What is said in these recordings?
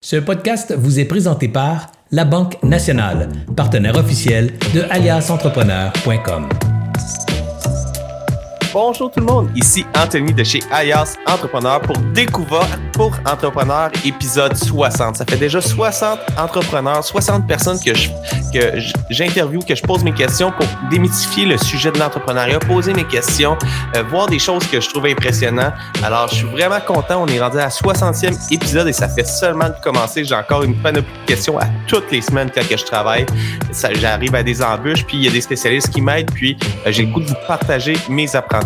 Ce podcast vous est présenté par La Banque Nationale, partenaire officiel de aliasentrepreneur.com. Bonjour tout le monde, ici Anthony de chez Alias Entrepreneur pour Découvert pour Entrepreneurs épisode 60. Ça fait déjà 60 entrepreneurs, 60 personnes que je, que j'interviewe, que je pose mes questions pour démythifier le sujet de l'entrepreneuriat, poser mes questions, euh, voir des choses que je trouve impressionnantes. Alors, je suis vraiment content. On est rendu à la 60e épisode et ça fait seulement de commencer. J'ai encore une panoplie de questions à toutes les semaines quand que je travaille. J'arrive à des embûches, puis il y a des spécialistes qui m'aident, puis euh, j'ai le goût de vous partager mes apprentissages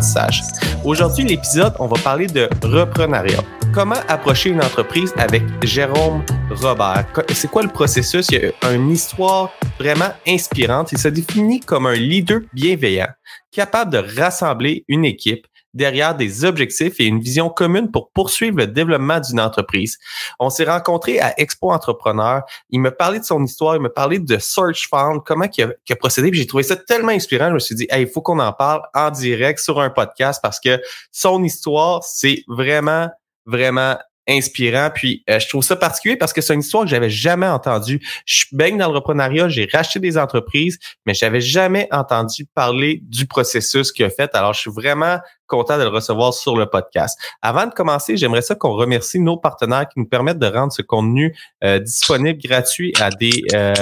Aujourd'hui, l'épisode, on va parler de reprenariat. Comment approcher une entreprise avec Jérôme Robert? C'est quoi le processus? Il y a une histoire vraiment inspirante. Il se définit comme un leader bienveillant, capable de rassembler une équipe, derrière des objectifs et une vision commune pour poursuivre le développement d'une entreprise. On s'est rencontrés à Expo Entrepreneur. Il me parlait de son histoire, il me parlait de Search Fund, comment il a, il a procédé. J'ai trouvé ça tellement inspirant. Je me suis dit, il faut qu'on en parle en direct sur un podcast parce que son histoire, c'est vraiment, vraiment inspirant. Puis euh, je trouve ça particulier parce que c'est une histoire que j'avais jamais entendue. Je baigne dans le reprenariat, j'ai racheté des entreprises, mais j'avais jamais entendu parler du processus qu'il a fait. Alors, je suis vraiment content de le recevoir sur le podcast. Avant de commencer, j'aimerais ça qu'on remercie nos partenaires qui nous permettent de rendre ce contenu euh, disponible gratuit à des euh,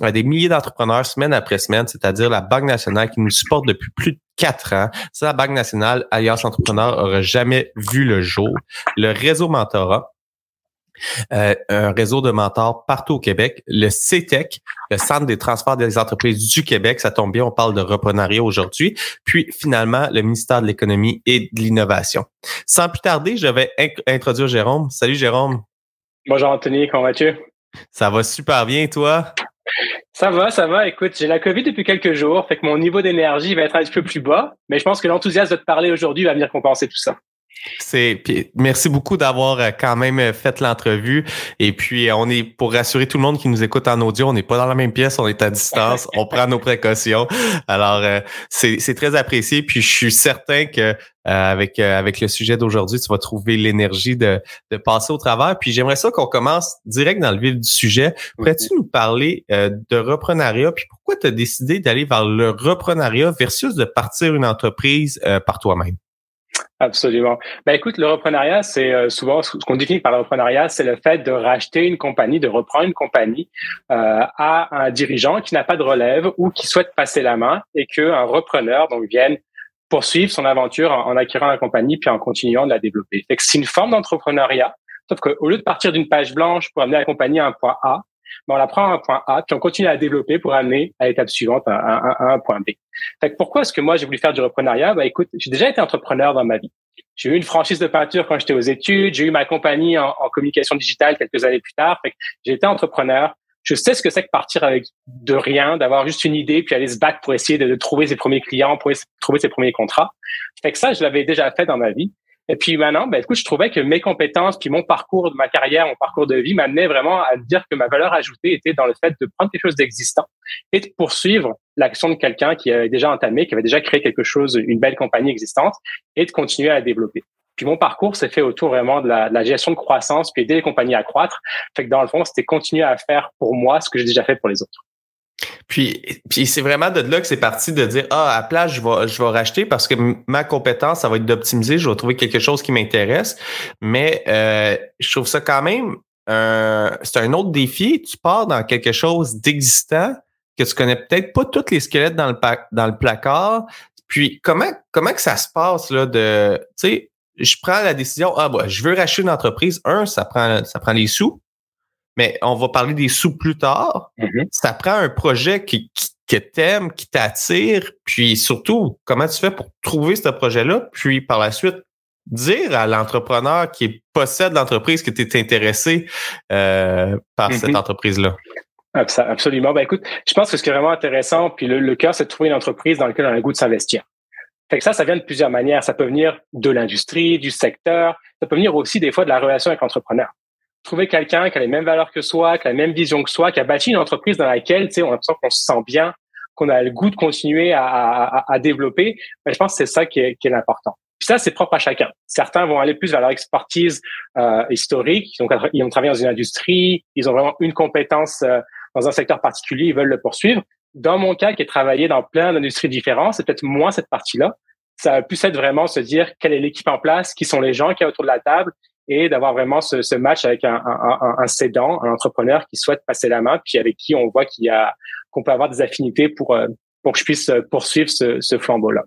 à des milliers d'entrepreneurs semaine après semaine, c'est-à-dire la Banque nationale qui nous supporte depuis plus de quatre ans. Ça, la Banque nationale, Alliance Entrepreneur, aurait jamais vu le jour. Le réseau Mentorat, euh, un réseau de mentors partout au Québec. Le CETEC, le Centre des transferts des entreprises du Québec, ça tombe bien, on parle de reprenariat aujourd'hui. Puis finalement, le ministère de l'économie et de l'innovation. Sans plus tarder, je vais introduire Jérôme. Salut Jérôme. Bonjour Anthony, comment vas-tu? Ça va super bien, toi? Ça va, ça va. Écoute, j'ai la COVID depuis quelques jours, fait que mon niveau d'énergie va être un petit peu plus bas, mais je pense que l'enthousiasme de parler aujourd'hui va venir compenser tout ça. C'est merci beaucoup d'avoir euh, quand même euh, fait l'entrevue et puis euh, on est pour rassurer tout le monde qui nous écoute en audio, on n'est pas dans la même pièce, on est à distance, on prend nos précautions. Alors c'est très apprécié puis je suis certain que avec avec le sujet d'aujourd'hui, tu vas trouver l'énergie de de passer au travers. Puis j'aimerais ça qu'on commence direct dans le vif du sujet. Pourrais-tu nous parler de reprenariat? Puis pourquoi tu as décidé d'aller vers le reprenariat versus de partir une entreprise par toi-même? Absolument. Ben écoute, le reprenariat, c'est euh, souvent ce qu'on définit par le reprenariat, c'est le fait de racheter une compagnie, de reprendre une compagnie euh, à un dirigeant qui n'a pas de relève ou qui souhaite passer la main et qu'un repreneur donc vienne poursuivre son aventure en, acquérant la compagnie puis en continuant de la développer. c'est une forme d'entrepreneuriat, sauf qu'au lieu de partir d'une page blanche pour amener la compagnie à un point A, on la prend à un point A, puis on continue à développer pour amener à l'étape suivante à, un point B. Fait pourquoi est-ce que moi j'ai voulu faire du reprenariat? Bah écoute, j'ai déjà été entrepreneur dans ma vie. J'ai eu une franchise de peinture quand j'étais aux études, j'ai eu ma compagnie en, communication digitale quelques années plus tard. Fait j'ai été entrepreneur. Je sais ce que c'est que partir avec de rien, d'avoir juste une idée, puis aller se battre pour essayer de, de trouver ses premiers clients, pour trouver ses premiers contrats. Fait que ça, je l'avais déjà fait dans ma vie. Et puis maintenant, ben, écoute, je trouvais que mes compétences, puis mon parcours de ma carrière, mon parcours de vie m'amenait vraiment à dire que ma valeur ajoutée était dans le fait de prendre quelque chose d'existant et de poursuivre l'action de quelqu'un qui avait déjà entamé, qui avait déjà créé quelque chose, une belle compagnie existante, et de continuer à la développer. Puis mon parcours s'est fait autour vraiment de la, de la, gestion de croissance, puis aider les compagnies à croître. Fait que dans le fond, c'était continuer à faire pour moi ce que j'ai déjà fait pour les autres. Puis, puis c'est vraiment de là que c'est parti de dire ah à place je vais je vais racheter parce que ma compétence ça va être d'optimiser, je vais trouver quelque chose qui m'intéresse, mais euh, je trouve ça quand même c'est un autre défi. Tu pars dans quelque chose d'existant que tu connais peut-être pas tous les squelettes dans le dans le placard. Puis comment comment que ça se passe là de tu sais je prends la décision ah bah je veux racheter une entreprise un ça prend ça prend les sous mais on va parler des sous plus tard. Mm-hmm. Ça prend un projet qui, qui que t'aimes, qui t'attire, puis surtout, comment tu fais pour trouver ce projet-là, puis par la suite, dire à l'entrepreneur qui possède l'entreprise que tu es intéressé euh, par cette mm-hmm. entreprise-là. Absolument. Ben écoute, je pense que ce qui est vraiment intéressant, puis le, cœur, c'est de trouver une entreprise dans laquelle on a le goût de s'investir. Fait que ça, ça vient de plusieurs manières. Ça peut venir de l'industrie, du secteur. Ça peut venir aussi des fois de la relation avec l'entrepreneur trouver quelqu'un qui a les mêmes valeurs que soi, qui a la même vision que soi, qui a bâti une entreprise dans laquelle, tu sais, on a l'impression qu'on se sent bien, qu'on a le goût de continuer à, à, à développer. Mais je pense que c'est ça qui est, qui est important. Puis ça, c'est propre à chacun. Certains vont aller plus vers leur expertise euh, historique. Donc, ils ont travaillé dans une industrie, ils ont vraiment une compétence euh, dans un secteur particulier, ils veulent le poursuivre. Dans mon cas, qui est travaillé dans plein d'industries différentes, c'est peut-être moins cette partie-là. Ça va plus être vraiment se dire quelle est l'équipe en place, qui sont les gens qui sont autour de la table et d'avoir vraiment ce, ce, match avec un, un, un, cédant, un entrepreneur qui souhaite passer la main, puis avec qui on voit qu'il y a qu'on peut avoir des affinités pour euh, pour que je puisse poursuivre ce, ce flambeau-là.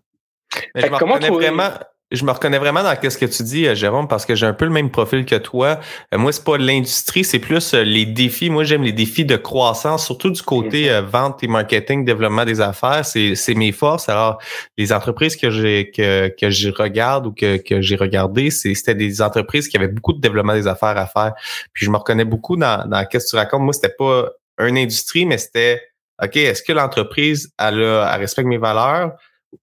comment vraiment, je me reconnais vraiment dans ce que tu dis, euh, Jérôme, parce que j'ai un peu le même profil que toi. Euh, moi, c'est pas l'industrie, c'est plus euh, les défis. Moi, j'aime les défis de croissance, surtout du côté vente et marketing, développement des affaires. C'est, mes forces. Alors, les entreprises que j'ai que, que je regarde ou que, que j'ai regardé, c'est, c'était des entreprises qui avaient beaucoup de développement des affaires à faire. Puis je me reconnais beaucoup dans, dans ce que tu racontes. Moi, c'était pas une industrie, mais c'était OK, est-ce que l'entreprise elle, elle respecte mes valeurs?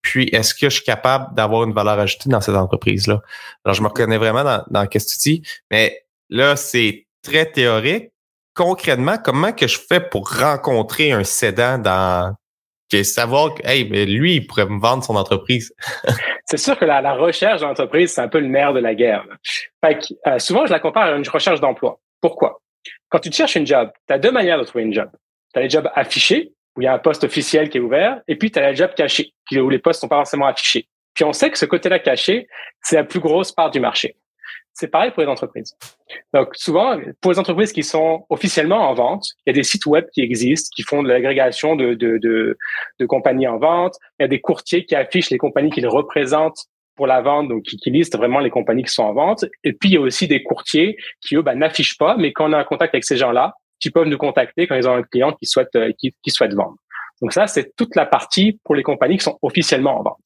Puis, est-ce que je suis capable d'avoir une valeur ajoutée dans cette entreprise-là? Alors, je me reconnais vraiment dans, dans ce que tu dis, mais là, c'est très théorique. Concrètement, comment que je fais pour rencontrer un cédant dans que savoir que hey, mais lui, il pourrait me vendre son entreprise? c'est sûr que la, la recherche d'entreprise, c'est un peu le nerf de la guerre. Fait que, euh, souvent, je la compare à une recherche d'emploi. Pourquoi? Quand tu cherches une job, tu as deux manières de trouver une job. Tu as les jobs affichés, où il y a un poste officiel qui est ouvert, et puis tu as les jobs cachés, où les postes sont pas forcément affichés. Puis on sait que ce côté-là caché, c'est la plus grosse part du marché. C'est pareil pour les entreprises. Donc souvent, pour les entreprises qui sont officiellement en vente, il y a des sites web qui existent, qui font de l'agrégation de, de, de, de compagnies en vente. Il y a des courtiers qui affichent les compagnies qu'ils représentent pour la vente, donc qui, qui, listent vraiment les compagnies qui sont en vente. Et puis il y a aussi des courtiers qui eux ben, n'affichent pas, mais quand on a un contact avec ces gens-là, qui peuvent nous contacter quand ils ont un client qui souhaite euh, qui, qui souhaite vendre. Donc ça, c'est toute la partie pour les compagnies qui sont officiellement en vente.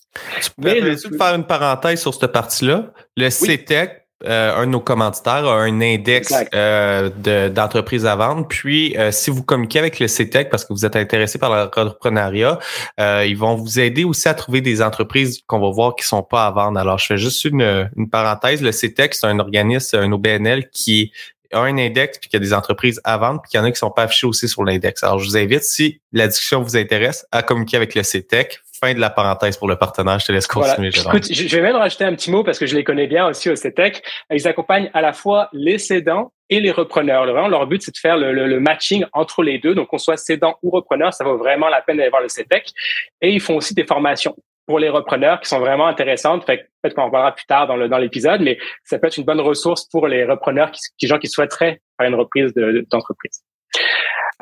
Tu peux faire une parenthèse sur cette partie-là? Le CTEC, euh, un de nos commanditaires a un index euh, d'entreprises à vendre. Puis, euh, si vous communiquez avec le CTEC parce que vous êtes intéressé par l'entrepreneuriat, euh, ils vont vous aider aussi à trouver des entreprises qu'on va voir qui sont pas à vendre. Alors, je fais juste une, une parenthèse. Le CTEC, c'est un organisme, un OBNL qui a un index puis qu'il y a des entreprises à vendre puis qu'il y en a qui sont pas affichées aussi sur l'index. Alors, je vous invite, si la discussion vous intéresse, à communiquer avec le CTEC. Fin de la parenthèse pour le partenaire. Je te laisse continuer, Écoute, je vais même rajouter un petit mot parce que je les connais bien aussi au CTEC. Ils accompagnent à la fois les cédants et les repreneurs. Vraiment, leur but, c'est de faire le, le, matching entre les deux. Donc, qu'on soit cédant ou repreneur, ça vaut vraiment la peine d'aller voir le CETEC. Et ils font aussi des formations pour les repreneurs qui sont vraiment intéressantes. Fait peut-être qu'on en parlera plus tard dans le dans l'épisode, mais ça peut être une bonne ressource pour les repreneurs, qui, qui gens qui souhaiteraient faire une reprise d'entreprise.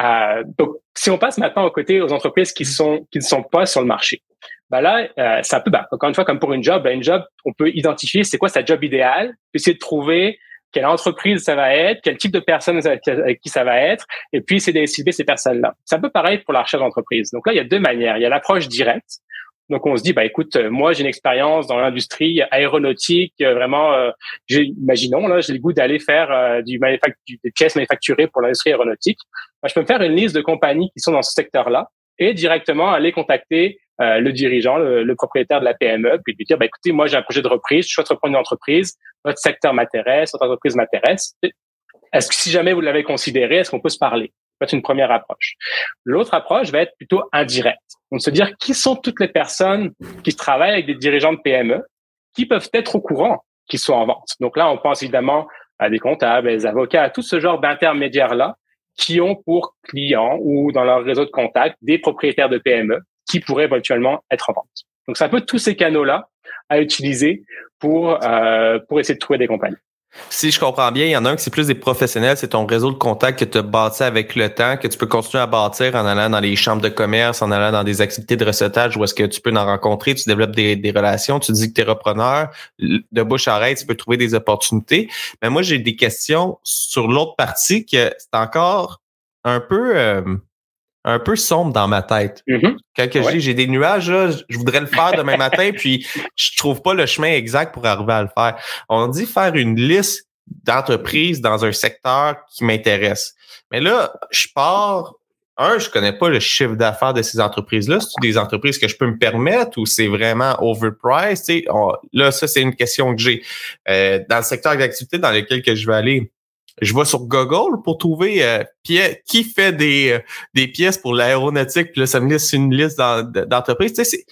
euh, donc, si on passe maintenant au côté aux entreprises qui sont qui ne sont pas sur le marché, ben là, euh, c'est un peu, ben, encore une fois, comme pour une job, ben une job, on peut identifier c'est quoi sa job idéale, essayer de trouver quelle entreprise ça va être, quel type de personne avec qui ça va être, et puis c'est de cibler ces personnes-là. C'est un peu pareil pour la recherche d'entreprise. Donc là, il y a deux manières. Il y a l'approche directe, donc on se dit bah écoute, euh, moi j'ai une expérience dans l'industrie aéronautique, euh, vraiment. Euh, imaginons là, j'ai le goût d'aller faire du des pièces manufacturées pour l'industrie aéronautique. Bah, je peux me faire une liste de compagnies qui sont dans ce secteur-là et directement aller contacter le dirigeant, le, propriétaire de la PME, puis lui dire bah écoutez, moi j'ai un projet de reprise, je souhaite reprendre une entreprise, votre secteur m'intéresse, votre entreprise m'intéresse. Est-ce que si jamais vous l'avez considéré, est-ce qu'on peut se parler? Être une première approche. L'autre approche va être plutôt indirecte. Donc, se dire qui sont toutes les personnes qui travaillent avec des dirigeants de PME qui peuvent être au courant qu'ils sont en vente. Donc là, on pense évidemment à des comptables, des avocats, à tout ce genre d'intermédiaires-là qui ont pour clients ou dans leur réseau de contacts des propriétaires de PME qui pourraient éventuellement être en vente. Donc, c'est un peu tous ces canaux-là à utiliser pour, euh, pour essayer de trouver des compagnies. Si je comprends bien, il y en a un qui c'est plus des professionnels, c'est ton réseau de contacts que tu as bâti avec le temps, que tu peux continuer à bâtir en allant dans les chambres de commerce, en allant dans des activités de recettage où est-ce que tu peux en rencontrer, tu développes des, relations, tu dis que tu es repreneur, de bouche à oreille, tu peux trouver des opportunités. Mais moi, j'ai des questions sur l'autre partie que c'est encore un peu euh, un peu sombre dans ma tête. Mm-hmm. Quand je dis j'ai des nuages, je voudrais le faire demain matin, puis je trouve pas le chemin exact pour arriver à le faire. On dit faire une liste d'entreprises dans un secteur qui m'intéresse. Mais là, je pars. Un, je connais pas le chiffre d'affaires de ces entreprises-là. C'est des entreprises que je peux me permettre ou c'est vraiment overpriced? là, ça, c'est une question que j'ai. Euh, dans le secteur d'activité dans lequel que je vais aller, je vais sur Google pour trouver euh, qui fait des, euh, des pièces pour l'aéronautique, puis là, ça me liste une liste d'entreprises. Tu sais,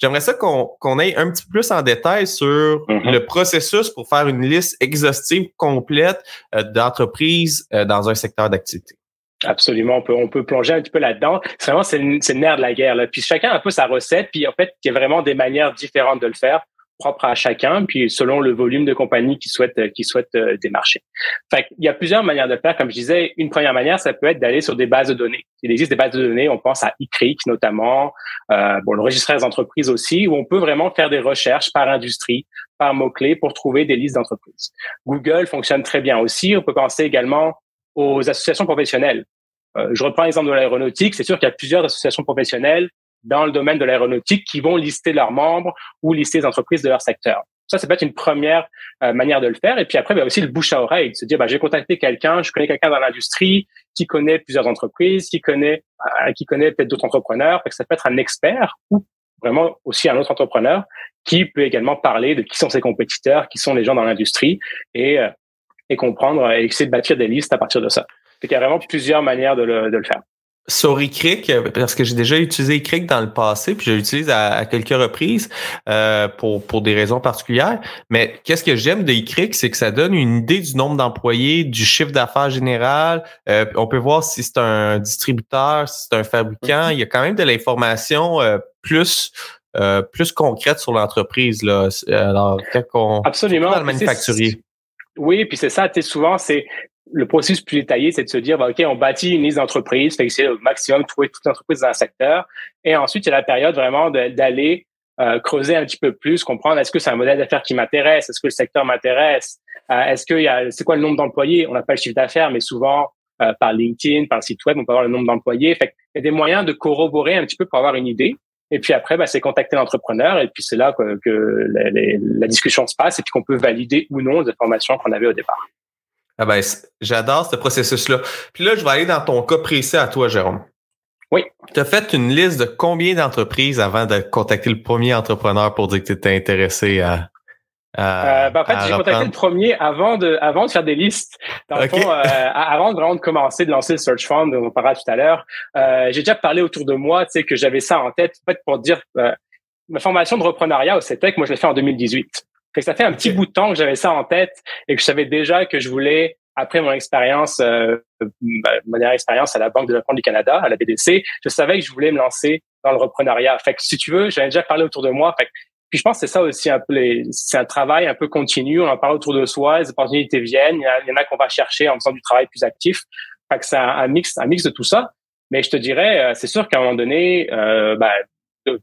J'aimerais ça qu'on aille un petit peu plus en détail sur mm-hmm. le processus pour faire une liste exhaustive complète euh, d'entreprises euh, dans un secteur d'activité. Absolument, on peut, on peut plonger un petit peu là-dedans. C'est vraiment, c'est le, le, nerf de la guerre. Là. Puis chacun a un peu sa recette, puis en fait, il y a vraiment des manières différentes de le faire propre à chacun, puis selon le volume de compagnie qui souhaite qui souhaite euh, démarcher. Fait il y a plusieurs manières de faire. Comme je disais, une première manière, ça peut être d'aller sur des bases de données. Il existe des bases de données. On pense à ICRIC notamment, euh, bon le registre des entreprises aussi, où on peut vraiment faire des recherches par industrie, par mots clés pour trouver des listes d'entreprises. Google fonctionne très bien aussi. On peut penser également aux associations professionnelles. Euh, je reprends l'exemple de l'aéronautique. C'est sûr qu'il y a plusieurs associations professionnelles dans le domaine de l'aéronautique qui vont lister leurs membres ou lister les entreprises de leur secteur. Ça, ça peut être une première euh, manière de le faire. Et puis après, il y a aussi le bouche à oreille, de se dire, bah, j'ai contacté quelqu'un, je connais quelqu'un dans l'industrie qui connaît plusieurs entreprises, qui connaît, euh, qui connaît peut-être d'autres entrepreneurs. que ça peut être un expert ou vraiment aussi un autre entrepreneur qui peut également parler de qui sont ses compétiteurs, qui sont les gens dans l'industrie et, euh, et comprendre et essayer de bâtir des listes à partir de ça. il y a vraiment plusieurs manières de le, de le faire sur iCrick, parce que j'ai déjà utilisé iCrick dans le passé, puis je l'utilise à, quelques reprises euh, pour, pour des raisons particulières. Mais qu'est-ce que j'aime de iCrick, c'est que ça donne une idée du nombre d'employés, du chiffre d'affaires général. Euh, on peut voir si c'est un distributeur, si c'est un fabricant. Il y a quand même de l'information euh, plus plus concrète sur l'entreprise. Là. Alors, quand Absolument. Dans le manufacturier. Oui, puis c'est ça, tu sais, souvent, c'est le processus plus détaillé, c'est de se dire, bah, OK, on bâtit une liste d'entreprises, fait que c'est au maximum trouver toute entreprise dans un secteur. Et ensuite, il y a la période vraiment d'aller euh, creuser un petit peu plus, comprendre est-ce que c'est un modèle d'affaires qui m'intéresse, est-ce que le secteur m'intéresse, euh, est-ce que y a, c'est quoi le nombre d'employés, on n'a pas le chiffre d'affaires, mais souvent euh, par LinkedIn, par le site web, on peut avoir le nombre d'employés. Il y a des moyens de corroborer un petit peu pour avoir une idée. Et puis après, bah, c'est contacter l'entrepreneur et puis c'est là que, que la discussion se passe et puis qu'on peut valider ou non les informations qu'on avait au départ. Ah ben, j'adore ce processus-là. Puis là, je vais aller dans ton cas précis à toi, Jérôme. Oui. Tu as fait une liste de combien d'entreprises avant de contacter le premier entrepreneur pour dire que tu étais intéressé à. euh, ben, en fait, j'ai contacté le premier avant de, avant de faire des listes. Dans le fond, euh, avant de vraiment de commencer de lancer le Search Fund, dont on parlera tout à l'heure, euh, j'ai déjà parlé autour de moi, tu sais, que j'avais ça en tête, en fait, pour dire ma formation de reprenariat au CETEC, moi, je l'ai fait en 2018 ça fait un petit bout de temps que j'avais ça en tête et que je savais déjà que je voulais, après mon expérience, euh, ma dernière expérience à la Banque de développement du Canada, à la BDC, je savais que je voulais me lancer dans le reprenariat. Fait que si tu veux, j'avais déjà parlé autour de moi. Fait puis je pense que c'est ça aussi un peu c'est un travail un peu continu. On en parle autour de soi, les opportunités viennent. Il y, en a, qu'on va chercher en faisant du travail plus actif. Fait que c'est un, mix, un mix de tout ça. Mais je te dirais, euh, c'est sûr qu'à un moment donné, euh, ben,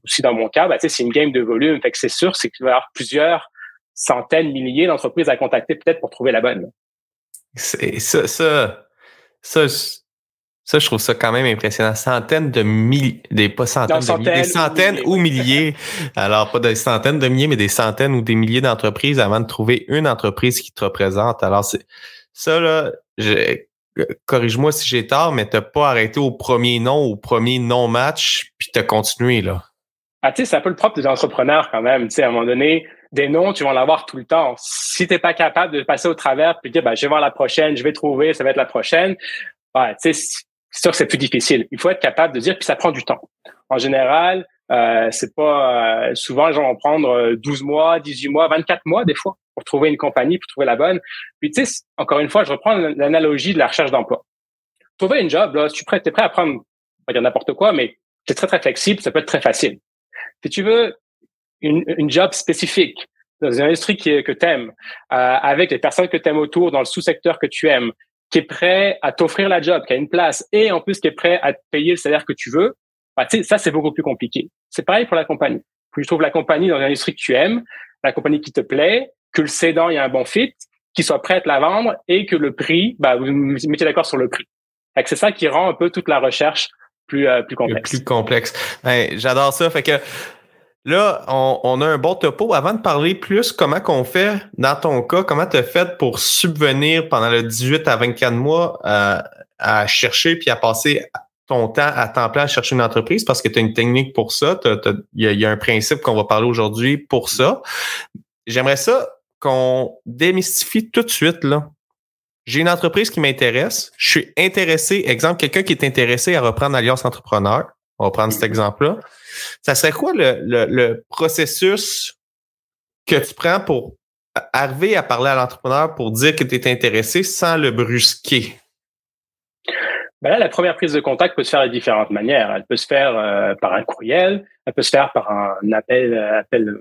aussi dans mon cas, ben, c'est une game de volume. Fait que c'est sûr, c'est qu'il va y avoir plusieurs centaines, milliers d'entreprises à contacter peut-être pour trouver la bonne. C'est ça, ça, ça, ça, je trouve ça quand même impressionnant. Centaines de milliers, des pas centaines, de milliers, des centaines ou milliers. Alors, pas des centaines de milliers, mais des centaines ou des milliers d'entreprises avant de trouver une entreprise qui te représente. Alors, c'est ça, là, corrige-moi si j'ai tort, mais t'as pas arrêté au premier nom, au premier non-match, puis t'as continué, là. Ah, tu sais, c'est un peu le propre des entrepreneurs quand même. Tu sais, à un moment donné, des noms, tu vas en avoir tout le temps. Si tu n'es pas capable de passer au travers puis dire, ben, je vais voir la prochaine, je vais trouver, ça va être la prochaine, ouais, c'est sûr que c'est plus difficile. Il faut être capable de dire, puis ça prend du temps. En général, euh, c'est pas euh, souvent les gens vont prendre 12 euh, mois, 18 mois, 24 mois des fois pour trouver une compagnie, pour trouver la bonne. Puis tu sais, encore une fois, je reprends l'analogie de la recherche d'emploi. Trouver une job, là, si tu es prêt, prêt à prendre, pas dire n'importe quoi, mais c'est très très flexible, ça peut être très facile. Si tu veux une, une job spécifique dans une industrie qui, que tu aimes, euh, avec les personnes que tu aimes autour, dans le sous-secteur que tu aimes, qui est prêt à t'offrir la job, qui a une place, et en plus qui est prêt à te payer le salaire que tu veux, bah, ça, c'est beaucoup plus compliqué. C'est pareil pour la compagnie. Plus je trouve la compagnie dans une industrie que tu aimes, la compagnie qui te plaît, que le cédant, il y a un bon fit, qui soit prêt à te la vendre et que le prix, bah, vous mettez d'accord sur le prix. C'est ça qui rend un peu toute la recherche plus, euh, plus complexe. Plus complexe. Ben, j'adore ça. Fait que Là, on, a un bon topo. Avant de parler plus, comment qu'on fait dans ton cas, comment tu as fait pour subvenir pendant le 18 à 24 mois euh, à chercher puis à passer ton temps à temps plein à chercher une entreprise? Parce que tu as une technique pour ça. Il y, a un principe qu'on va parler aujourd'hui pour ça. J'aimerais ça qu'on démystifie tout de suite là. J'ai une entreprise qui m'intéresse. Je suis intéressé, exemple, quelqu'un qui est intéressé à reprendre Alliance Entrepreneur. On va prendre cet exemple-là ça serait quoi le, processus que tu prends pour arriver à parler à l'entrepreneur pour dire que tu es intéressé sans le brusquer? Ben la première prise de contact peut se faire de différentes manières. Elle peut se faire euh, par un courriel, elle peut se faire par un appel, appel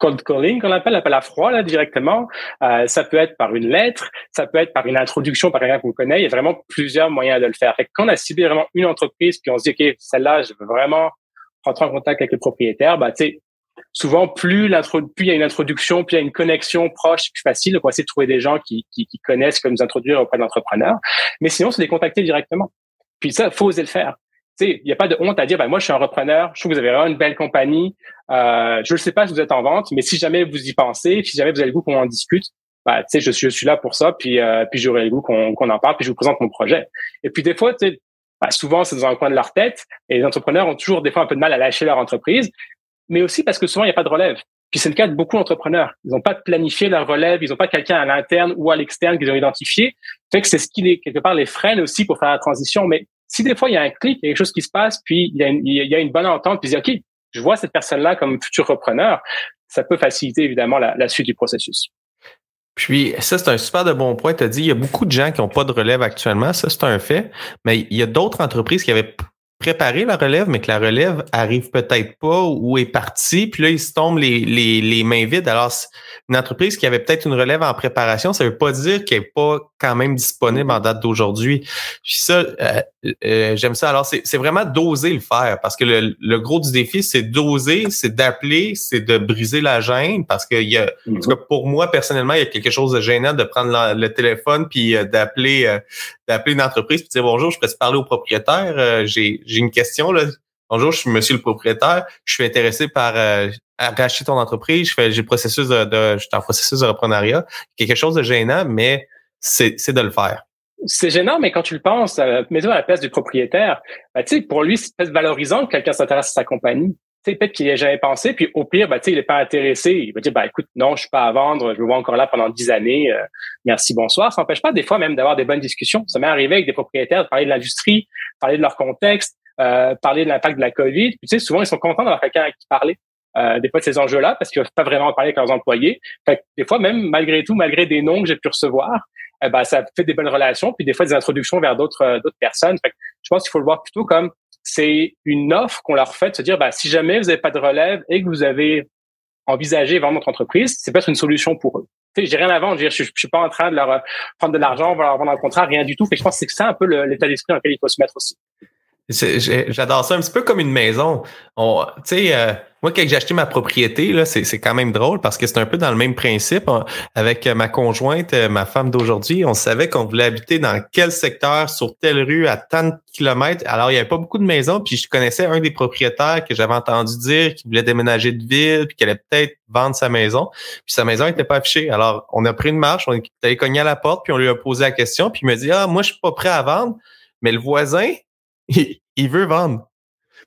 cold calling qu'on appelle, appel à froid là directement. Euh, ça peut être par une lettre, ça peut être par une introduction par quelqu'un qu'on connaît. Il y a vraiment plusieurs moyens de le faire. quand on a ciblé vraiment une entreprise, puis on se dit ok celle-là, je veux vraiment rentrer en contact avec le propriétaire, bah souvent plus il y a une introduction, plus il y a une connexion proche, plus facile. On va essayer de trouver des gens qui, qui, qui connaissent, comme nous introduire auprès d'entrepreneurs. Mais sinon, c'est les contacter directement. Puis ça, faut oser le faire il n'y a pas de honte à dire, ben, moi, je suis un repreneur, je trouve que vous avez vraiment une belle compagnie. Euh, je ne sais pas si vous êtes en vente, mais si jamais vous y pensez, si jamais vous avez le goût qu'on en discute, ben, je, je suis là pour ça, puis, euh, puis j'aurai le goût qu'on en parle, puis je vous présente mon projet. Et puis des fois, ben, souvent, c'est dans un coin de leur tête, et les entrepreneurs ont toujours des fois un peu de mal à lâcher leur entreprise, mais aussi parce que souvent, il n'y a pas de relève. Puis c'est le cas de beaucoup d'entrepreneurs. Ils n'ont pas planifié leur relève, ils n'ont pas quelqu'un à l'interne ou à l'externe qu'ils ont identifié. Fait que c'est ce qui les, quelque part les freine aussi pour faire la transition. Mais si des fois il y a un clic, il y a quelque chose qui se passe, puis il y a une, il y a une bonne entente, puis OK, je vois cette personne-là comme futur repreneur, ça peut faciliter évidemment la suite du processus. Puis ça, c'est un super de bon point. Tu as dit, il y a beaucoup de gens qui n'ont pas de relève actuellement. Ça, c'est un fait. Mais il y a d'autres entreprises qui avaient préparer la relève, mais que la relève arrive peut-être pas ou est partie, puis là, ils se tombent les, les, les mains vides. Alors, une entreprise qui avait peut-être une relève en préparation, ça veut pas dire qu'elle n'est pas quand même disponible en date d'aujourd'hui. Puis ça, euh, euh, j'aime ça. Alors, c'est vraiment d'oser le faire, parce que le, le gros du défi, c'est d'oser, c'est d'appeler, c'est de briser la gêne, parce que il y a, en tout cas, pour moi, personnellement, il y a quelque chose de gênant de prendre le téléphone puis euh, d'appeler d'appeler une entreprise puis de dire bonjour, je peux te parler au propriétaire, j'ai j'ai une question là. Bonjour, je suis monsieur le propriétaire. Je suis intéressé par euh, racheter ton entreprise. Je fais, j'ai le processus de, de, je suis en processus de reprenariat. Quelque chose de gênant, mais c'est, de le faire. C'est gênant, mais quand tu le penses, euh, mets-toi à la place du propriétaire. Sais, pour lui, c'est peut-être valorisant que quelqu'un s'intéresse à sa compagnie. Peut-être qu'il n'y a jamais pensé, puis au pire, sais, il n'est pas intéressé. Il va dire, bah écoute, non, je suis pas à vendre, je me vois encore là pendant dix années. Euh, merci, bonsoir. Ça n'empêche pas des fois même d'avoir des bonnes discussions. Ça m'est arrivé avec des propriétaires de parler de l'industrie, parler de leur contexte, euh, parler de l'impact de la COVID. tu sais, souvent, ils sont contents d'avoir quelqu'un à qui parler. Euh, des fois de ces enjeux-là parce qu'ils ne peuvent pas vraiment parler avec leurs employés. Fait des fois, même malgré tout, malgré des noms que j'ai pu recevoir, eh ben, ça fait des bonnes relations, puis des fois des introductions vers d'autres euh, d'autres personnes. Fait je pense qu'il faut le voir plutôt comme c'est une offre qu'on leur fait de se dire, bah, si jamais vous n'avez pas de relève et que vous avez envisagé vendre notre entreprise, c'est peut-être une solution pour eux. Tu sais, j'ai rien à vendre, je, je, je, suis pas en train de leur prendre de l'argent, leur vendre un contrat, rien du tout. Fait je pense que c'est ça un peu l'état d'esprit dans lequel il faut se mettre aussi. J'adore ça, un petit peu comme une maison. Sais, euh, moi, quand j'ai acheté ma propriété, c'est, quand même drôle parce que c'est un peu dans le même principe. avec ma conjointe, euh, ma femme d'aujourd'hui, on savait qu'on voulait habiter dans quel secteur, sur telle rue, à tant de kilomètres. Alors, il n'y avait pas beaucoup de maisons, puis je connaissais un des propriétaires que j'avais entendu dire qu'il voulait déménager de ville, puis qu'il allait peut-être vendre sa maison. Puis sa maison n'était pas affichée. Alors, on a pris une marche, on est allé cogner à la porte, puis on lui a posé la question, puis il m'a dit, ah, moi, je suis pas prêt à vendre, mais le voisin, il, veut vendre.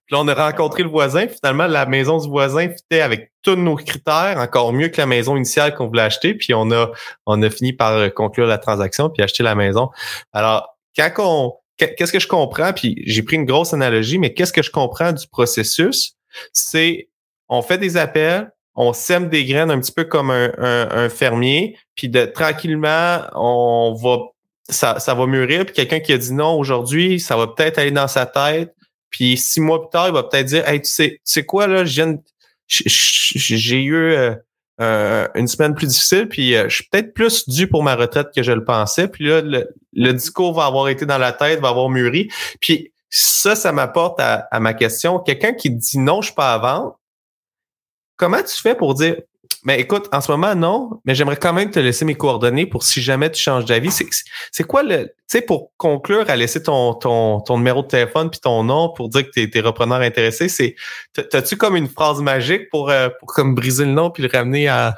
Puis là, on a rencontré le voisin. Finalement, la maison du voisin fitait avec tous nos critères, encore mieux que la maison initiale qu'on voulait acheter. Puis on a, on a fini par euh, conclure la transaction puis acheter la maison. Alors, quand on, qu'est-ce que je comprends? Puis j'ai pris une grosse analogie, mais qu'est-ce que je comprends du processus? C'est, on fait des appels, on sème des graines un petit peu comme un, un fermier, puis de tranquillement, on va ça, ça va mûrir. Puis quelqu'un qui a dit non aujourd'hui, ça va peut-être aller dans sa tête. Puis six mois plus tard, il va peut-être dire Hey, tu sais, tu sais quoi, là, j'ai eu euh, une semaine plus difficile, puis euh, je suis peut-être plus dû pour ma retraite que je le pensais. Puis là, le, discours va avoir été dans la tête, va avoir mûri. Puis ça, ça m'apporte à, à, ma question. Quelqu'un qui dit non, je suis pas à vendre, comment tu fais pour dire mais écoute, en ce moment, non, mais j'aimerais quand même te laisser mes coordonnées pour si jamais tu changes d'avis. C'est quoi le. Tu sais, pour conclure, à laisser ton, ton, ton numéro de téléphone puis ton nom pour dire que tu es, repreneur intéressé, c'est. T'as-tu comme une phrase magique pour, euh, pour comme briser le nom puis le ramener à.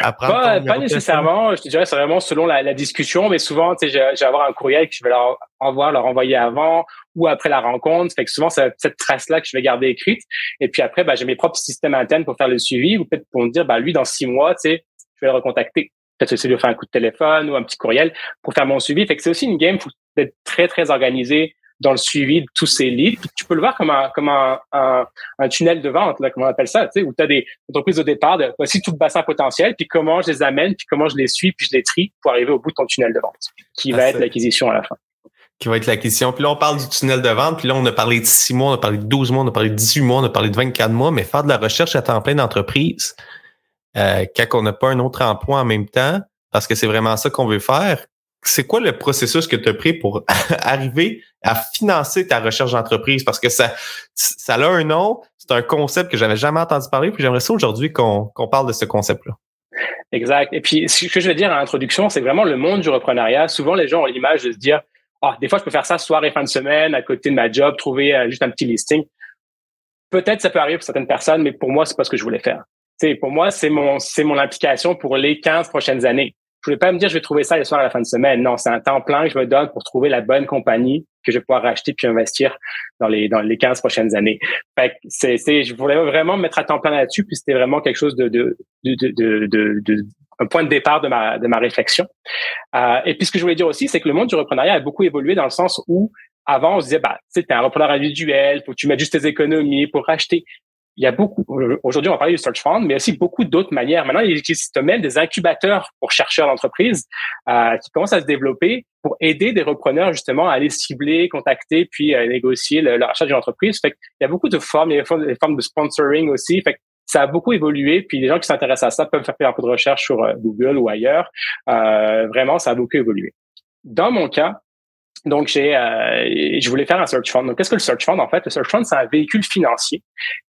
pas, pas nécessairement. Je te dirais, c'est vraiment selon la, la, discussion, mais souvent, tu sais, je, vais avoir un courriel que je vais leur envoyer, leur envoyer avant ou après la rencontre. Fait que souvent, c'est cette trace-là que je vais garder écrite. Et puis après, bah, j'ai mes propres systèmes internes pour faire le suivi ou peut-être pour me dire, bah, lui, dans six mois, tu sais, je vais le recontacter. Peut-être de lui faire un coup de téléphone ou un petit courriel pour faire mon suivi. Fait que c'est aussi une game, faut être très, très organisé dans le suivi de tous ces leads. tu peux le voir comme un, comme un, un, tunnel de vente, là, comme on appelle ça, tu sais, où tu as des entreprises au départ, de, voici tout le bassin potentiel, puis comment je les amène, puis comment je les suis, puis je les trie pour arriver au bout de ton tunnel de vente, qui ah, va être l'acquisition à la fin qui va être l'acquisition. Puis là, on parle du tunnel de vente, puis là, on a parlé de 6 mois, on a parlé de 12 mois, on a parlé de 18 mois, on a parlé de 24 mois, mais faire de la recherche à temps plein d'entreprise, euh, quand on n'a pas un autre emploi en même temps, parce que c'est vraiment ça qu'on veut faire, c'est quoi le processus que tu as pris pour arriver à financer ta recherche d'entreprise? Parce que ça, ça a un nom, c'est un concept que j'avais jamais entendu parler, puis j'aimerais ça aujourd'hui qu'on parle de ce concept-là. Exact. Et puis, ce que je veux dire en introduction, c'est vraiment le monde du reprenariat. Souvent, les gens ont l'image de se dire, ah, des fois, je peux faire ça soir et fin de semaine à côté de ma job, trouver euh, juste un petit listing. Peut-être ça peut arriver pour certaines personnes, mais pour moi, c'est pas ce que je voulais faire. C'est pour moi, c'est mon c'est mon implication pour les 15 prochaines années. Je voulais pas me dire je vais trouver ça le soir à la fin de semaine. Non, c'est un temps plein que je me donne pour trouver la bonne compagnie que je vais pouvoir racheter puis investir dans les dans les 15 prochaines années. Fait c'est c'est je voulais vraiment me mettre à temps plein là-dessus puis c'était vraiment quelque chose de de de de, de, de un point de départ de ma, de ma réflexion. Euh, et puis ce que je voulais dire aussi, c'est que le monde du reprenariat a beaucoup évolué dans le sens où avant on se disait bah tu sais un repreneur individuel, faut que tu mettes juste tes économies pour racheter. Il y a beaucoup aujourd'hui on va parler du search fund, mais aussi beaucoup d'autres manières. Maintenant il existe même des incubateurs pour chercheurs d'entreprise euh, qui commencent à se développer pour aider des repreneurs justement à aller cibler, contacter puis euh, négocier le, rachat d'une entreprise. Fait il y a beaucoup de formes, il y a des formes de sponsoring aussi. Fait ça a beaucoup évolué. Puis les gens qui s'intéressent à ça peuvent faire un peu de recherche sur euh, Google ou ailleurs. Euh, vraiment, ça a beaucoup évolué. Dans mon cas, donc j'ai, euh, je voulais faire un search fund. Donc qu'est-ce que le search fund en fait? Le search fund, c'est un véhicule financier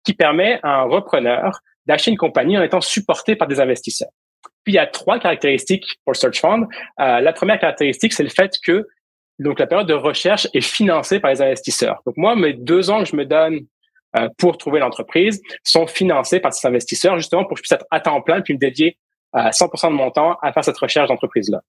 qui permet à un repreneur d'acheter une compagnie en étant supporté par des investisseurs. Puis il y a trois caractéristiques pour le search fund. Euh, la première caractéristique, c'est le fait que donc la période de recherche est financée par les investisseurs. Donc moi, mes deux ans que je me donne pour trouver l'entreprise sont financés par ces investisseurs justement pour que je puisse être à temps plein puis me dédier à 100% de mon temps à faire cette recherche d'entreprise-là.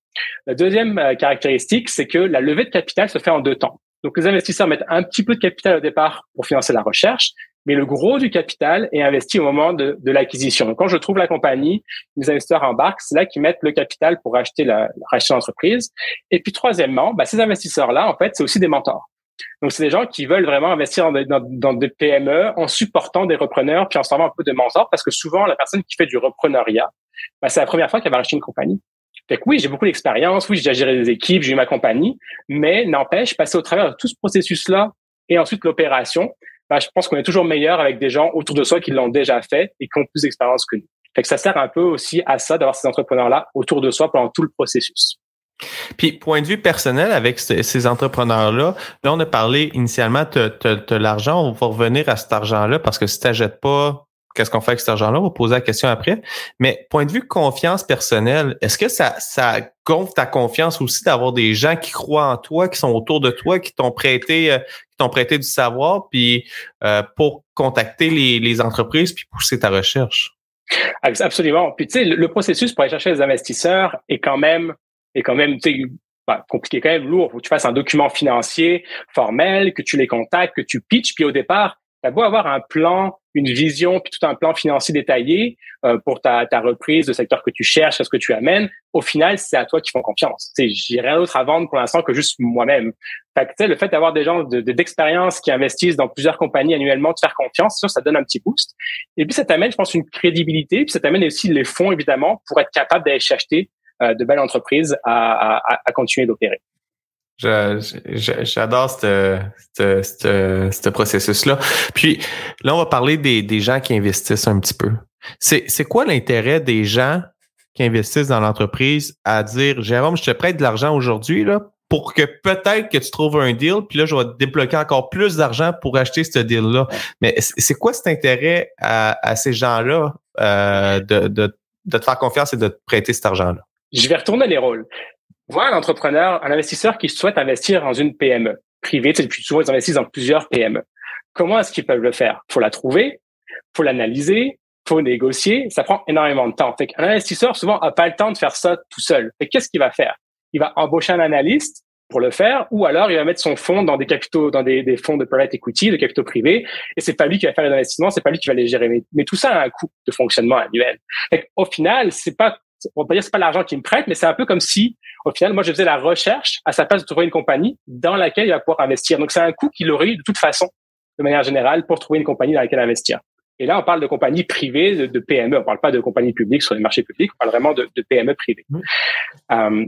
La deuxième euh, caractéristique, c'est que la levée de capital se fait en deux temps. Donc, les investisseurs mettent un petit peu de capital au départ pour financer la recherche, mais le gros du capital est investi au moment de, de l'acquisition. Quand je trouve la compagnie, les investisseurs embarquent, c'est là qu'ils mettent le capital pour acheter la, racheter l'entreprise. Et puis, troisièmement, bah, ces investisseurs-là, en fait, c'est aussi des mentors. Donc, c'est des gens qui veulent vraiment investir dans, des PME en supportant des repreneurs puis en servant un peu de mentor parce que souvent, la personne qui fait du repreneuriat, ben, c'est la première fois qu'elle va acheter une compagnie. Fait que oui, j'ai beaucoup d'expérience, oui, j'ai géré des équipes, j'ai eu ma compagnie, mais n'empêche, passer au travers de tout ce processus-là et ensuite l'opération, ben, je pense qu'on est toujours meilleur avec des gens autour de soi qui l'ont déjà fait et qui ont plus d'expérience que nous. Fait que ça sert un peu aussi à ça d'avoir ces entrepreneurs-là autour de soi pendant tout le processus. Puis, point de vue personnel avec ces entrepreneurs-là, là, on a parlé initialement de, l'argent. On va revenir à cet argent-là parce que si tu n'achètes pas, qu'est-ce qu'on fait avec cet argent-là? On va poser la question après. Mais point de vue confiance personnelle, est-ce que ça, ça gonfle ta confiance aussi d'avoir des gens qui croient en toi, qui sont autour de toi, qui t'ont prêté, euh, t'ont prêté du savoir, puis euh, pour contacter les, les entreprises puis pousser ta recherche? Absolument. Puis tu sais, le processus pour aller chercher les investisseurs est quand même est quand même bah, compliqué, quand même lourd. Faut que tu fasses un document financier formel, que tu les contactes, que tu pitches. Puis au départ, tu as beau avoir un plan, une vision, puis tout un plan financier détaillé euh, pour ta, ta reprise, le secteur que tu cherches, ce que tu amènes. Au final, c'est à toi qui font confiance. J'ai rien d'autre à vendre pour l'instant que juste moi-même. Fait le fait d'avoir des gens d'expérience de, qui investissent dans plusieurs compagnies annuellement, de faire confiance, ça, ça donne un petit boost. Et puis ça t'amène, je pense, une crédibilité. Puis ça t'amène aussi les fonds, évidemment, pour être capable d'aller euh, de belles entreprises à, continuer d'opérer. J'adore ce processus-là. Puis là, on va parler des, gens qui investissent un petit peu. C'est quoi l'intérêt des gens qui investissent dans l'entreprise à dire Jérôme, je te prête de l'argent aujourd'hui pour que peut-être que tu trouves un deal, puis là, je vais débloquer encore plus d'argent pour acheter ce deal-là. Mais c'est quoi cet intérêt à, ces gens-là euh, de, de te faire confiance et de te prêter cet argent-là? Je vais retourner les rôles. Voir un entrepreneur, un investisseur qui souhaite investir dans une PME privée, c'est plus souvent ils investissent dans plusieurs PME. Comment est-ce qu'ils peuvent le faire? Faut la trouver, faut l'analyser, faut négocier. Ça prend énormément de temps. Fait un investisseur souvent a pas le temps de faire ça tout seul. Qu'est-ce qu'il va faire? Il va embaucher un analyste pour le faire, ou alors il va mettre son fonds dans des capitaux, dans des, fonds de private equity, de capitaux privés, et c'est pas lui qui va faire les investissements, c'est pas lui qui va les gérer. Mais, tout ça a un coût de fonctionnement annuel. Au final, c'est pas on va pas dire c'est pas l'argent qui me prête, mais c'est un peu comme si, au final, moi, je faisais la recherche à sa place de trouver une compagnie dans laquelle il va pouvoir investir. Donc, c'est un coût qu'il aurait eu de toute façon, de manière générale, pour trouver une compagnie dans laquelle investir. Et là, on parle de compagnies privées, de, de PME. On parle pas de compagnies publiques sur les marchés publics. On parle vraiment de, de PME privées. Euh,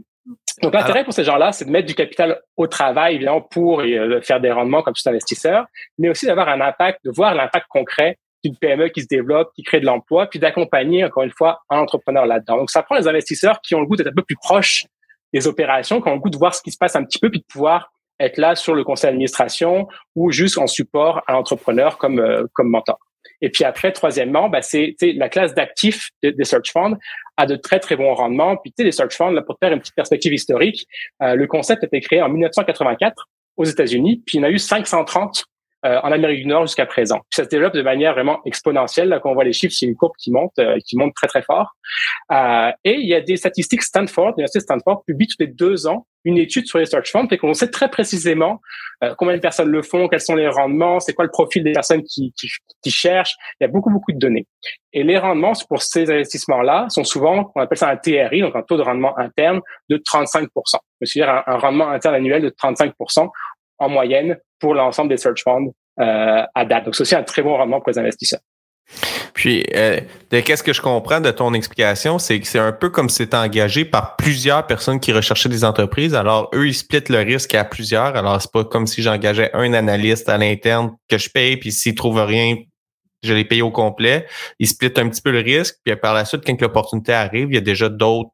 donc, l'intérêt pour ces gens-là, c'est de mettre du capital au travail, évidemment, pour euh, faire des rendements comme tout investisseur, mais aussi d'avoir un impact, de voir l'impact concret d'une PME qui se développe, qui crée de l'emploi, puis d'accompagner, encore une fois, un entrepreneur là-dedans. Donc, ça prend les investisseurs qui ont le goût d'être un peu plus proches des opérations, qui ont le goût de voir ce qui se passe un petit peu, puis de pouvoir être là sur le conseil d'administration ou juste en support à l'entrepreneur comme, euh, comme mentor. Et puis après, troisièmement, bah, c'est la classe d'actifs des search funds a de très très bons rendements. Puis tu sais, les search funds, là, pour faire une petite perspective historique, euh, le concept a été créé en 1984 aux États-Unis, puis il y en a eu 530 euh, en Amérique du Nord jusqu'à présent. Puis ça se développe de manière vraiment exponentielle. Là, quand on voit les chiffres, c'est une courbe qui monte, euh, qui monte très très fort. Euh, et il y a des statistiques Stanford, l'université Stanford publie tous les deux ans une étude sur les search funds, et qu'on sait très précisément euh, combien de personnes le font, quels sont les rendements, c'est quoi le profil des personnes qui, qui, qui, cherchent. Il y a beaucoup beaucoup de données. Et les rendements pour ces investissements-là sont souvent, on appelle ça un TRI, donc un taux de rendement interne de 35% C'est-à-dire un, un rendement interne annuel de 35 en moyenne pour l'ensemble des search funds euh, à date. Donc, c'est aussi un très bon rendement pour les investisseurs. Puis, euh, qu'est-ce que je comprends de ton explication, c'est que c'est un peu comme si engagé par plusieurs personnes qui recherchaient des entreprises. Alors, eux, ils splitent le risque à plusieurs. Alors, c'est pas comme si j'engageais un analyste à l'interne que je paye, puis s'il trouve rien, je les paye au complet. Ils splitent un petit peu le risque, puis par la suite, quand l'opportunité arrive, il y a déjà d'autres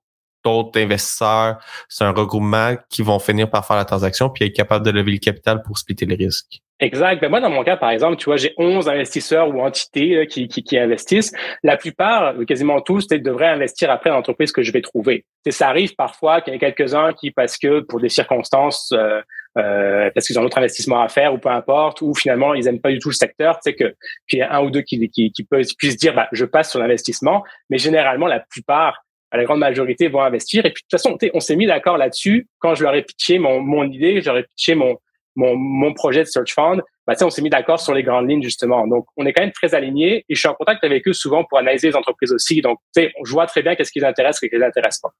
d'autres investisseurs, c'est un regroupement qui vont finir par faire la transaction puis être capable de lever le capital pour splitter les risques. Exact. Ben moi, dans mon cas, par exemple, tu vois, j'ai 11 investisseurs ou entités qui, qui, qui, investissent. La plupart, quasiment tous, devraient investir après l'entreprise que je vais trouver. Et ça arrive parfois qu'il y ait quelques-uns qui, parce que pour des circonstances, euh, euh, parce qu'ils ont d'autres investissements à faire ou peu importe, ou finalement ils aiment pas du tout le secteur, c'est que qu'il y a un ou deux qui, qui, qui peuvent, puissent dire, bah, je passe sur l'investissement. Mais généralement, la plupart la grande majorité vont investir. Et puis de toute façon, on s'est mis d'accord là-dessus. Quand je leur ai pitché mon, mon idée, je leur ai pitché mon, mon, projet de Search Fund, bah, on s'est mis d'accord sur les grandes lignes justement. Donc, on est quand même très alignés et je suis en contact avec eux souvent pour analyser les entreprises aussi. Donc, je vois très bien qu'est-ce qui les intéresse et ce qui les intéresse pas.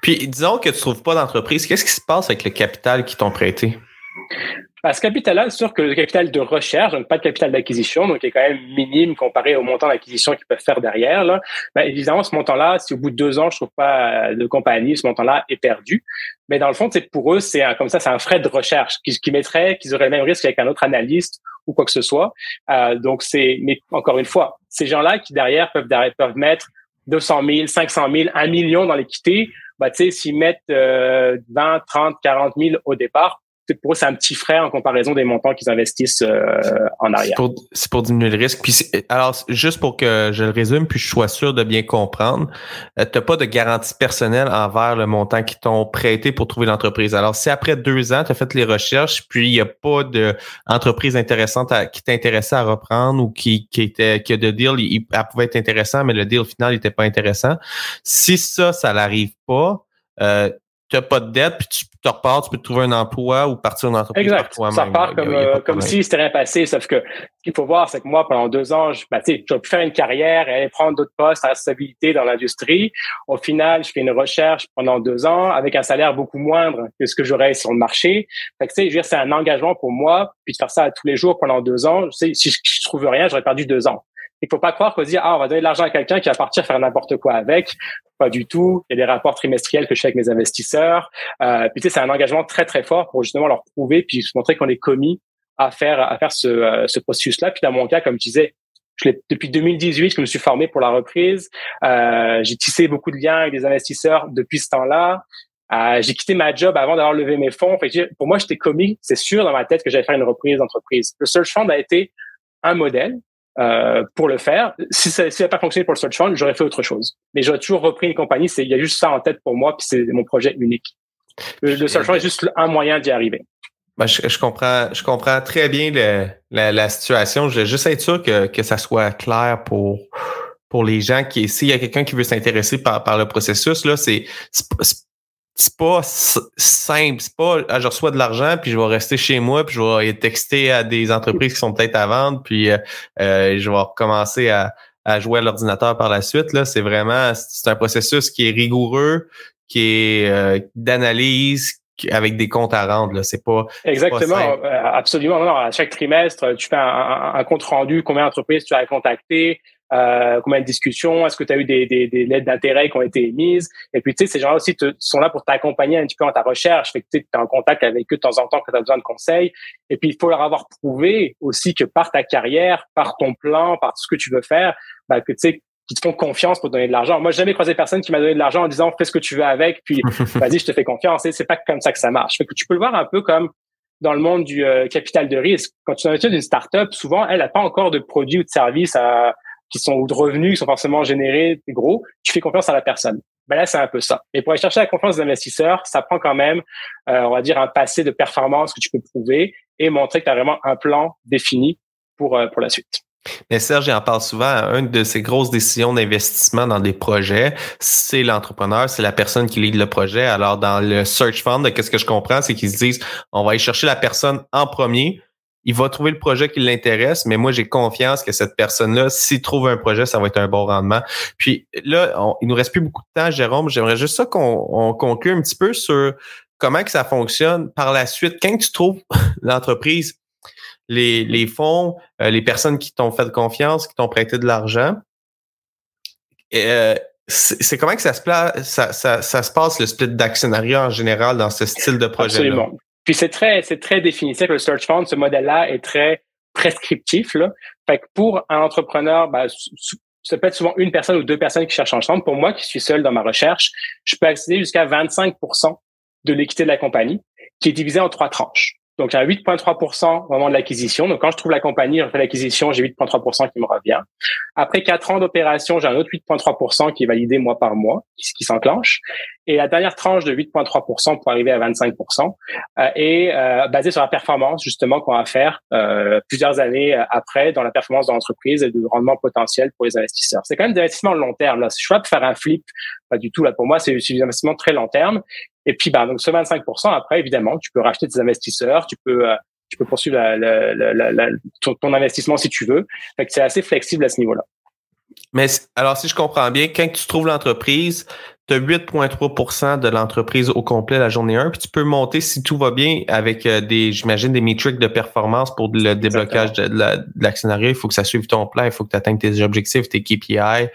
Puis, disons que tu trouves pas d'entreprise, qu'est-ce qui se passe avec le capital qui t'ont prêté? À ce capital-là, sûr que le capital de recherche, donc pas de capital d'acquisition, donc qui est quand même minime comparé au montant d'acquisition qu'ils peuvent faire derrière. Là. Ben, évidemment, ce montant-là, si au bout de deux ans, je trouve pas de compagnie, ce montant-là est perdu. Mais dans le fond, c'est pour eux, c'est comme ça, c'est un frais de recherche qui, qui mettrait, qu'ils auraient le même risque avec un autre analyste ou quoi que ce soit. Euh, donc c'est, mais encore une fois, ces gens-là qui derrière peuvent, mettre 200 000, 500 000, 1 million dans l'équité, bah, s'ils mettent euh, 20, 30, 40 000 au départ, pour eux, c'est un petit frais en comparaison des montants qu'ils investissent euh, en arrière. C'est pour, diminuer le risque. Puis alors, juste pour que je le résume, puis je sois sûr de bien comprendre, euh, tu n'as pas de garantie personnelle envers le montant qu'ils t'ont prêté pour trouver l'entreprise. Alors, si après deux ans, tu as fait les recherches, puis il n'y a pas d'entreprise intéressante qui t'intéressait à reprendre ou qui, qui était qui a de deal, il, elle pouvait être intéressant, mais le deal final n'était pas intéressant. Si ça, ça n'arrive pas, euh, tu n'as pas de dette, puis tu te repars, tu peux te trouver un emploi ou partir dans entreprise exact. Ça part comme, euh, comme si c'était rien passé, sauf que ce qu'il faut voir, c'est que moi, pendant deux ans, je, ben, pu faire une carrière et aller prendre d'autres postes à stabilité dans l'industrie. Au final, je fais une recherche pendant deux ans avec un salaire beaucoup moindre que ce que j'aurais sur le marché. Fait que, tu sais, c'est un engagement pour moi, puis de faire ça tous les jours pendant deux ans. Je sais, si je, je trouve rien, j'aurais perdu deux ans. Il faut pas croire qu'on dit ah on va donner de l'argent à quelqu'un qui va partir faire n'importe quoi avec. Pas du tout. Il y a des rapports trimestriels que je fais avec mes investisseurs. Euh, puis tu sais c'est un engagement très très fort pour justement leur prouver puis montrer qu'on est commis à faire à faire ce, euh, ce processus là. Puis dans mon cas comme je disais je depuis 2018 je me suis formé pour la reprise. Euh, j'ai tissé beaucoup de liens avec des investisseurs depuis ce temps-là. Euh, j'ai quitté ma job avant d'avoir levé mes fonds. Fait pour moi, j'étais commis. C'est sûr dans ma tête que j'allais faire une reprise d'entreprise. Le Search Fund a été un modèle euh, pour le faire. Si ça n'a pas fonctionné pour le search fund, j'aurais fait autre chose. Mais j'aurais toujours repris une compagnie. C'est il y a juste ça en tête pour moi, puis c'est mon projet unique. Le, search fund est juste un moyen d'y arriver. Ben, je, comprends, je comprends très bien la, la, situation. Je veux juste être sûr que, que ça soit clair pour pour les gens qui s'il y a quelqu'un qui veut s'intéresser par, par le processus là, c'est c'est pas simple. C'est pas ah, je reçois de l'argent puis je vais rester chez moi puis je vais texter à des entreprises qui sont peut-être à vendre puis euh, euh, je vais recommencer à, à jouer à l'ordinateur par la suite. Là, c'est vraiment, c'est un processus qui est rigoureux, qui est euh, d'analyse, avec des comptes à rendre. Là, c'est pas exactement, euh, absolument. Non, à chaque trimestre, tu fais un, compte rendu, combien d'entreprises tu as contacté, euh, combien de discussions, est-ce que tu as eu des, des, des lettres d'intérêt qui ont été émises? Et puis, tu sais, ces gens-là aussi te, sont là pour t'accompagner un petit peu dans ta recherche. Fait que tu es en contact avec eux de temps en temps quand tu as besoin de conseils. Et puis, il faut leur avoir prouvé aussi que par ta carrière, par ton plan, par tout ce que tu veux faire, bah, que tu sais, qui te font confiance pour donner de l'argent. Moi, j'ai jamais croisé personne qui m'a donné de l'argent en disant fais ce que tu veux avec, puis vas-y, je te fais confiance. Et c'est pas comme ça que ça marche. Fait que tu peux le voir un peu comme dans le monde du euh, capital de risque. Quand tu investis dans une startup, souvent, elle n'a pas encore de produits ou de services à, qui sont ou de revenus qui sont forcément générés gros. Tu fais confiance à la personne. Ben là, c'est un peu ça. Et pour aller chercher la confiance des investisseurs, ça prend quand même, euh, on va dire, un passé de performance que tu peux prouver et montrer que tu as vraiment un plan défini pour, euh, pour la suite. Mais Serge, en parle souvent. Une de ces grosses décisions d'investissement dans des projets, c'est l'entrepreneur, c'est la personne qui lead le projet. Alors, dans le search fund, qu'est-ce que je comprends, c'est qu'ils se disent, on va aller chercher la personne en premier. Il va trouver le projet qui l'intéresse, mais moi, j'ai confiance que cette personne-là, s'il trouve un projet, ça va être un bon rendement. Puis là, il nous reste plus beaucoup de temps, Jérôme. J'aimerais juste ça qu'on conclue un petit peu sur comment que ça fonctionne par la suite. Quand tu trouves l'entreprise, les, les fonds, euh, les personnes qui t'ont fait confiance, qui t'ont prêté de l'argent. Euh, c'est comment que ça se, ça, ça, ça, se passe le split d'actionnariat en général dans ce style de projet -là? Absolument. Puis c'est très, c'est très défini. C'est que le search fund, ce modèle-là est très prescriptif. Là. Fait que pour un entrepreneur, bah, ça peut être souvent une personne ou deux personnes qui cherchent ensemble. Pour moi, qui suis seul dans ma recherche, je peux accéder jusqu'à 25% de l'équité de la compagnie, qui est divisée en trois tranches. Donc, j'ai 8,3% au moment de l'acquisition. Donc, quand je trouve la compagnie, je fais l'acquisition, j'ai 8,3% qui me revient. Après quatre ans d'opération, j'ai un autre 8,3% qui est validé mois par mois, qui, qui s'enclenche. Et la dernière tranche de 8,3% pour arriver à 25% euh, est euh, basée sur la performance, justement, qu'on va faire euh, plusieurs années après dans la performance de l'entreprise et du rendement potentiel pour les investisseurs. C'est quand même des investissements long terme. Suis pas de faire un flip, pas du tout. Là, pour moi, c'est des investissements très long terme. Et puis, bah, donc ce 25%, après, évidemment, tu peux racheter des investisseurs, tu peux, euh, poursuivre ton, investissement si tu veux. C'est assez flexible à ce niveau-là. Mais alors, si je comprends bien, quand tu trouves l'entreprise, tu as 8,3% de l'entreprise au complet la journée 1, puis tu peux monter si tout va bien avec euh, des, j'imagine, des métriques de performance pour le déblocage de, l'actionnariat. Il faut que ça suive ton plan, il faut que tu atteignes tes objectifs, tes KPI.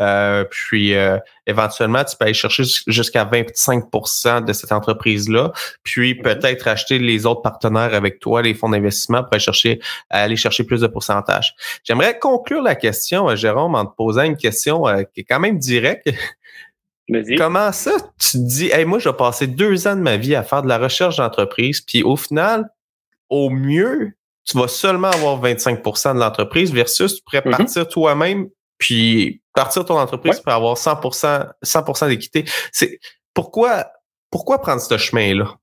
Euh, puis euh, éventuellement, tu peux aller chercher jusqu'à 25% de cette entreprise-là, puis peut-être acheter les autres partenaires avec toi, les fonds d'investissement, pour aller chercher, aller chercher plus de pourcentage. J'aimerais conclure la question, Jérôme, en te posant une question qui est quand même directe. Comment ça, tu te dis, hey, moi, je vais passer deux ans de ma vie à faire de la recherche d'entreprise, puis au final, au mieux, tu vas seulement avoir 25% de l'entreprise versus tu pourrais mm-hmm. partir toi-même puis partir ton entreprise pour avoir 100 100 d'équité. C'est pourquoi pourquoi prendre ce chemin-là?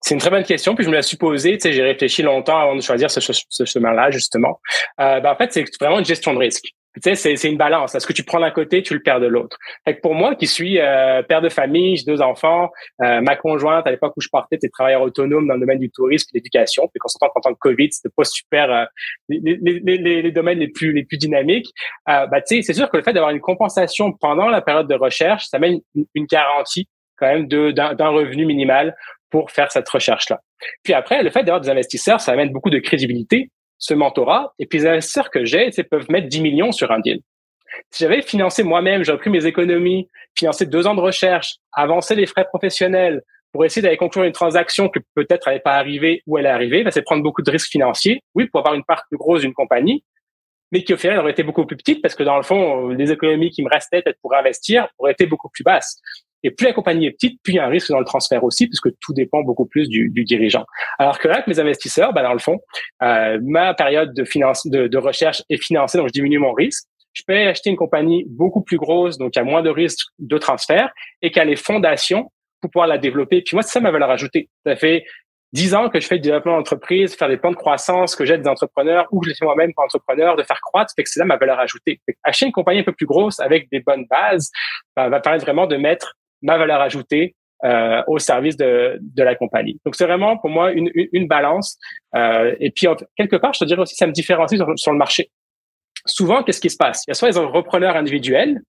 C'est une très bonne question, puis je me la suis posée. Tu sais, j'ai réfléchi longtemps avant de choisir ce, chemin-là, justement. Euh, ben, en fait, c'est vraiment une gestion de risque. Tu sais, c'est une balance. Ce que tu prends d'un côté, tu le perds de l'autre? Fait que pour moi, qui suis euh, père de famille, j'ai deux enfants, euh, ma conjointe, à l'époque où je partais, était travailleur autonome dans le domaine du tourisme de l'éducation. Puis qu'on s'entend qu'en tant que Covid, c'était pas super euh, les, les, les, les, domaines les plus les plus dynamiques. bah, tu sais, c'est sûr que le fait d'avoir une compensation pendant la période de recherche, ça met une, une garantie quand même d'un revenu minimal pour faire cette recherche-là. Puis après, le fait d'avoir des investisseurs, ça amène beaucoup de crédibilité ce mentorat. Et puis les investisseurs que j'ai, peuvent mettre 10 millions sur un deal. Si j'avais financé moi-même, j'aurais pris mes économies, financé deux ans de recherche, avancé les frais professionnels pour essayer d'aller conclure une transaction que peut-être n'allait pas arriver ou elle est arrivée, ben, c'est prendre beaucoup de risques financiers, oui, pour avoir une part plus grosse d'une compagnie, mais qui au final aurait été beaucoup plus petite parce que dans le fond, les économies qui me restaient peut-être pour investir auraient été beaucoup plus basses. Et plus la compagnie est petite, plus il y a un risque dans le transfert aussi, puisque tout dépend beaucoup plus du, du dirigeant. Alors que là, avec mes investisseurs, bah, dans le fond, euh, ma période de, finance, de, de recherche est financée, donc je diminue mon risque. Je peux acheter une compagnie beaucoup plus grosse, donc il y a moins de risques de transfert, et qui a les fondations pour pouvoir la développer. Puis moi, c'est ça ma valeur ajoutée. Ça fait dix ans que je fais du développement d'entreprise, faire des plans de croissance, que j'aide des entrepreneurs ou que je les fais moi-même comme entrepreneur, de faire croître, fait que c'est là ma valeur ajoutée. acheter une compagnie un peu plus grosse avec des bonnes bases bah, va permettre vraiment de mettre ma valeur ajoutée euh, au service de, de la compagnie. Donc c'est vraiment pour moi une, une, balance. Euh, et puis quelque part, je te dirais aussi, ça me différencie sur, sur le marché. souvent, qu'est-ce qui se passe? Il y a soit les repreneurs individuels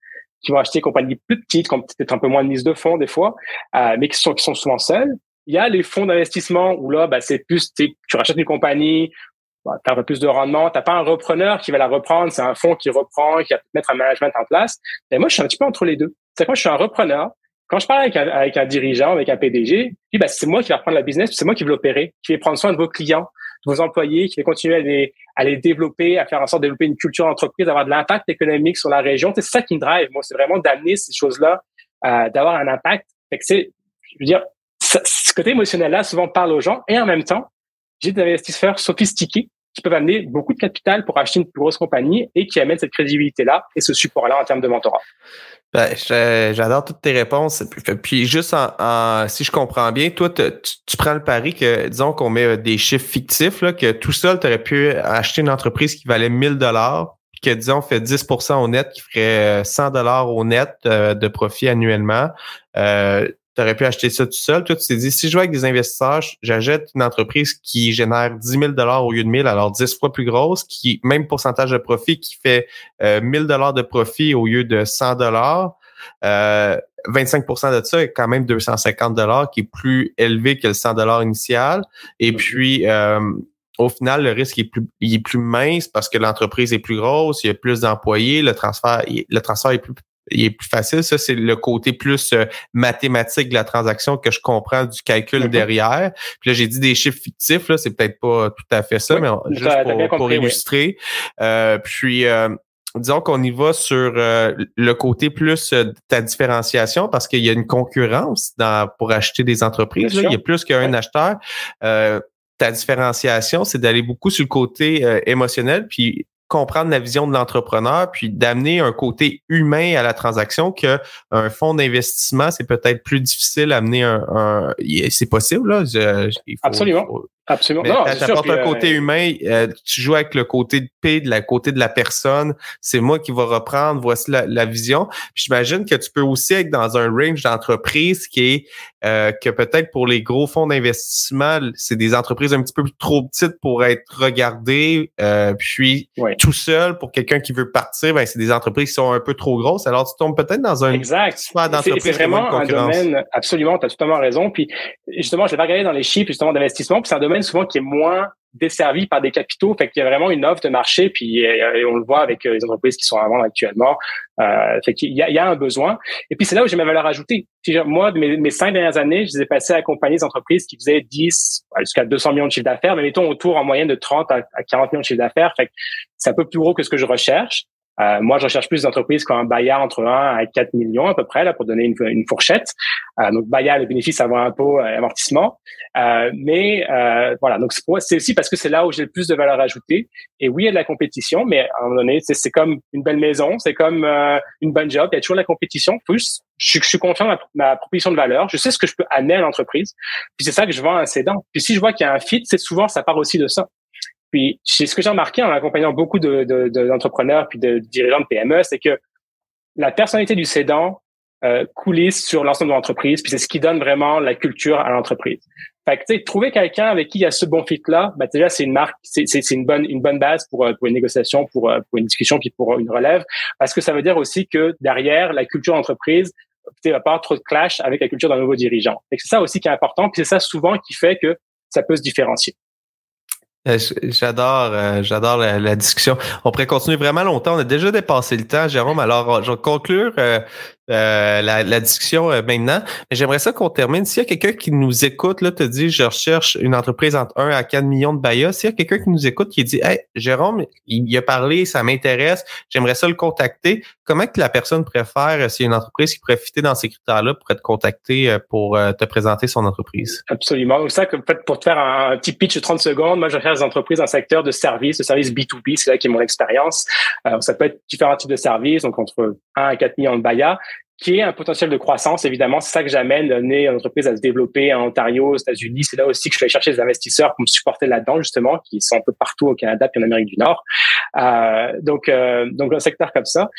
qui vont acheter des compagnies plus petites, qui ont peut-être un peu moins de mise de fonds des fois, euh, mais qui sont, qui sont souvent seuls. Il y a les fonds d'investissement où là, bah, c'est plus, tu rachètes une compagnie, bah, tu as un peu plus de rendement, tu pas un repreneur qui va la reprendre, c'est un fonds qui reprend, qui va mettre un management en place. Et moi, je suis un petit peu entre les deux. C'est moi, je suis un repreneur. Quand je parle avec avec un dirigeant, avec un PDG, puis bah, c'est moi qui vais reprendre la business, c'est moi qui vais l'opérer, qui vais prendre soin de vos clients, vos employés, qui va continuer à les, à les développer, à faire en sorte de développer une culture d'entreprise, d'avoir de l'impact économique sur la région. C'est ça qui me drive. Moi, c'est vraiment d'amener ces choses-là, euh, d'avoir un impact. Fait que c'est, je veux dire, ce côté émotionnel-là souvent parle aux gens et en même temps, j'ai des investisseurs sophistiqués qui peuvent amener beaucoup de capital pour acheter une plus grosse compagnie et qui amènent cette crédibilité-là et ce support-là en termes de mentorat. Ben, j'adore toutes tes réponses. Puis juste en, si je comprends bien, toi, tu, prends le pari que, disons qu'on met des chiffres fictifs, là, que tout seul, tu aurais pu acheter une entreprise qui valait 1000 dollars, que, disons, fait 10% au net, qui ferait 100 dollars au net euh, de profit annuellement. Euh, tu aurais pu acheter ça tout seul. Toi, tu t'es dit, si je vais avec des investisseurs, j'achète une entreprise qui génère 10 000 au lieu de 1000, alors 10 fois plus grosse, qui même pourcentage de profit, qui fait euh, 1000 de profit au lieu de 100 euh, 25% de ça est quand même 250 dollars, qui est plus élevé que le 100 initial. Et puis, euh, au final, le risque est plus, il est plus mince parce que l'entreprise est plus grosse, il y a plus d'employés, le transfert, le transfert est plus il est plus facile. Ça, c'est le côté plus euh, mathématique de la transaction que je comprends du calcul derrière. Puis là, j'ai dit des chiffres fictifs, là, c'est peut-être pas tout à fait ça, mais juste pour, illustrer. Euh, puis euh, disons qu'on y va sur le côté plus de ta différenciation parce qu'il y a une concurrence dans, pour acheter des entreprises. Il y a plus qu'un acheteur. ta différenciation, c'est d'aller beaucoup sur le côté émotionnel, puis comprendre la vision de l'entrepreneur, puis d'amener un côté humain à la transaction que un fonds d'investissement, c'est peut-être plus difficile à amener un, c'est possible là. Absolument. Absolument. Mais t'apportes un côté euh, humain, euh, tu joues avec le côté de paix, de la côté de la personne. C'est moi qui va reprendre. Voici la, vision. Puis j'imagine que tu peux aussi être dans un range d'entreprise qui est euh, que peut-être pour les gros fonds d'investissement, c'est des entreprises un petit peu trop petites pour être regardées. puis tout seul pour quelqu'un qui veut partir, ben c'est des entreprises qui sont un peu trop grosses. Alors tu tombes peut-être dans un exact. C'est vraiment un domaine. Absolument, tu as totalement raison. Puis justement, je l'ai regardé dans les chiffres justement d'investissement. Puis c'est un domaine souvent qui est moins desservi par des capitaux. Fait qu'il y a vraiment une offre de marché, puis euh, on le voit avec euh, les entreprises qui sont à vendre actuellement. Euh, fait qu'il y a, il y a un besoin. Et puis c'est là où j'ai ma valeur ajoutée. Moi, mes, mes cinq dernières années, je les ai passées à accompagner des entreprises qui faisaient 10 jusqu'à 200 millions de chiffre d'affaires, mais mettons autour en moyenne de 30 à, 40 millions de chiffre d'affaires. Fait que c'est un peu plus gros que ce que je recherche. Euh, moi, je recherche plus d'entreprises qui ont un BAYA entre 1 à 4 millions à peu près, là, pour donner une, une fourchette. Euh, donc, BAYA, le bénéfice avant impôt et amortissement. Euh, mais euh, voilà, donc c'est aussi parce que c'est là où j'ai le plus de valeur ajoutée. Et oui, il y a de la compétition, mais à un moment donné, c'est comme une belle maison, c'est comme euh, une bonne job. Il y a toujours de la compétition. Plus, je, je suis confiant dans ma, ma, proposition de valeur. Je sais ce que je peux amener à l'entreprise. Puis c'est ça que je vends à un cédant. Puis si je vois qu'il y a un fit, c'est souvent ça part aussi de ça. Puis, c'est ce que j'ai remarqué en accompagnant beaucoup d'entrepreneurs de, de, puis de dirigeants de PME, c'est que la personnalité du cédant euh, coulisse sur l'ensemble de l'entreprise, puis c'est ce qui donne vraiment la culture à l'entreprise. Fait que, trouver quelqu'un avec qui il y a ce bon fit-là, ben, déjà, c'est une marque, c'est une bonne, une bonne base pour, euh, pour une négociation, pour, euh, pour une discussion, puis pour une relève, parce que ça veut dire aussi que derrière, la culture d'entreprise, tu va pas trop de clash avec la culture d'un nouveau dirigeant. C'est ça aussi qui est important, puis c'est ça souvent qui fait que ça peut se différencier. Euh, j'adore, euh, j'adore la, discussion. On pourrait continuer vraiment longtemps. On a déjà dépassé le temps, Jérôme. Alors, je vais conclure euh, euh, la, discussion euh, maintenant. Mais j'aimerais ça qu'on termine. S'il y a quelqu'un qui nous écoute, là, te dit je recherche une entreprise entre 1 à 4 millions de BAYA. S'il y a quelqu'un qui nous écoute qui dit Hey, Jérôme, il, a parlé, ça m'intéresse, j'aimerais ça le contacter. Comment que la personne préfère, euh, s'il y a une entreprise qui pourrait fitter dans ces critères-là, pour être contactée pour te présenter son entreprise? Absolument. Donc ça, pour te faire un, petit pitch de 30 secondes, moi je recherche des entreprises dans le secteur de services, de services B2B, c'est là qui est mon expérience. ça peut être différents types de services, donc entre 1 à 4 millions de BAYA qui est un potentiel de croissance, évidemment. C'est ça que j'amène, d'amener l'entreprise à se développer en Ontario, aux États-Unis. C'est là aussi que je vais chercher des investisseurs pour me supporter là-dedans, justement, qui sont un peu partout au Canada et en Amérique du Nord. Euh, donc, euh, donc un secteur comme ça.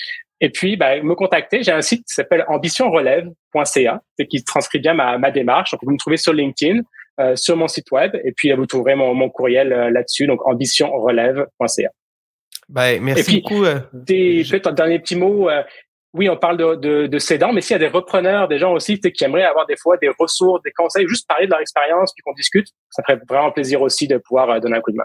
Et puis, ben, me contacter. J'ai un site qui s'appelle ambitionrelève.ca, qui transcrit bien ma, ma démarche. Donc, vous me trouvez sur LinkedIn, euh, sur mon site web, et puis vous trouverez mon, mon courriel euh, là-dessus. Donc, ambitionrelève.ca. Ben, merci beaucoup. Des, peut-être un dernier petit mot. Oui, on parle de, de, de cédants, mais s'il y a des repreneurs, des gens aussi qui aimeraient avoir des fois des ressources, des conseils, juste parler de leur expérience, puis qu'on discute, ça ferait vraiment plaisir aussi de pouvoir donner un coup de main.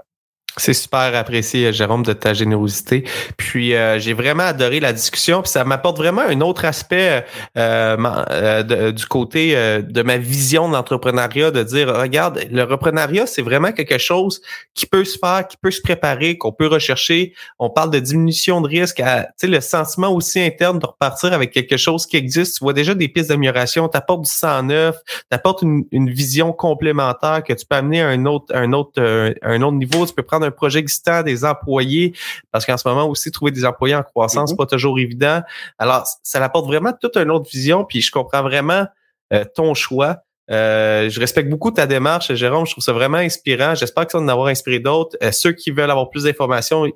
C'est super apprécié, Jérôme, de ta générosité. Puis euh, j'ai vraiment adoré la discussion. Puis ça m'apporte vraiment un autre aspect euh, euh, du côté de ma vision de de dire regarde, le reprenariat, c'est vraiment quelque chose qui peut se faire, qui peut se préparer, qu'on peut rechercher. On parle de diminution de risque, tu sais, le sentiment aussi interne de repartir avec quelque chose qui existe. Tu vois déjà des pistes d'amélioration, tu apportes du sang neuf, tu apportes une, une, vision complémentaire que tu peux amener à un autre, un autre, un autre niveau. Tu peux prendre projet existant, des employés, parce qu'en ce moment aussi, trouver des employés en croissance, mm-hmm. pas toujours évident. Alors, ça apporte vraiment toute une autre vision, puis je comprends vraiment euh, ton choix. Euh, je respecte beaucoup ta démarche, Jérôme. Je trouve ça vraiment inspirant. J'espère que ça va en avoir inspiré d'autres. Euh, ceux qui veulent avoir plus d'informations,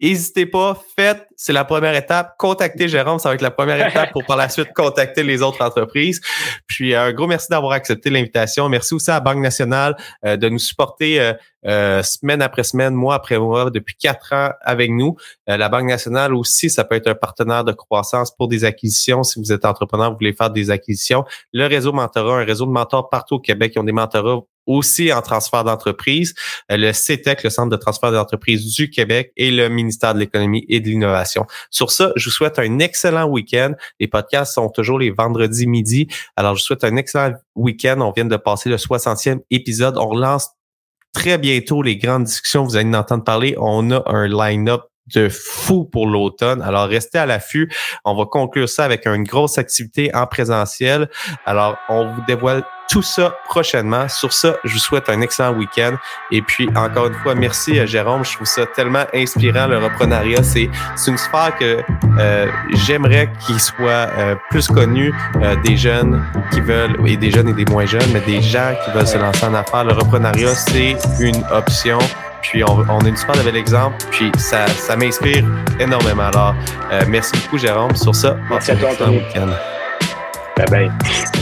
N'hésitez pas, faites, c'est la première étape. Contactez Jérôme, ça va être la première étape pour par la suite contacter les autres entreprises. Puis un gros merci d'avoir accepté l'invitation. Merci aussi à la Banque nationale euh, de nous supporter euh, euh, semaine après semaine, mois après mois, depuis quatre ans avec nous. la Banque nationale aussi, ça peut être un partenaire de croissance pour des acquisitions. Si vous êtes entrepreneur, vous voulez faire des acquisitions. Le réseau mentorat, un réseau de mentors partout au Québec qui ont des mentorats aussi en transfert d'entreprise, euh, le CETEC, le Centre de transfert d'entreprise du Québec et le ministère de l'économie et de l'innovation. Sur ça, je vous souhaite un excellent week-end. Les podcasts sont toujours les vendredis midi. Alors, je vous souhaite un excellent week-end. On vient de passer le 60e épisode. On relance très bientôt les grandes discussions. Vous allez en entendre parler. On a un line-up de fou pour l'automne. Alors, restez à l'affût. On va conclure ça avec une grosse activité en présentiel. Alors, on vous dévoile tout ça prochainement. Sur ça, je vous souhaite un excellent week-end. Et puis, encore une fois, merci à Jérôme. Je trouve ça tellement inspirant, le reprenariat. C'est une sphère que euh, j'aimerais qu'il soit euh, plus connu euh, des jeunes qui veulent, et des jeunes et des moins jeunes, mais des gens qui veulent se lancer en affaires. Le reprenariat, c'est une option. Puis on, on a une super bel exemple. Puis ça, ça m'inspire énormément. Alors, euh, merci beaucoup, Jérôme. Sur ça, merci à toi, Anthony. Bye bye.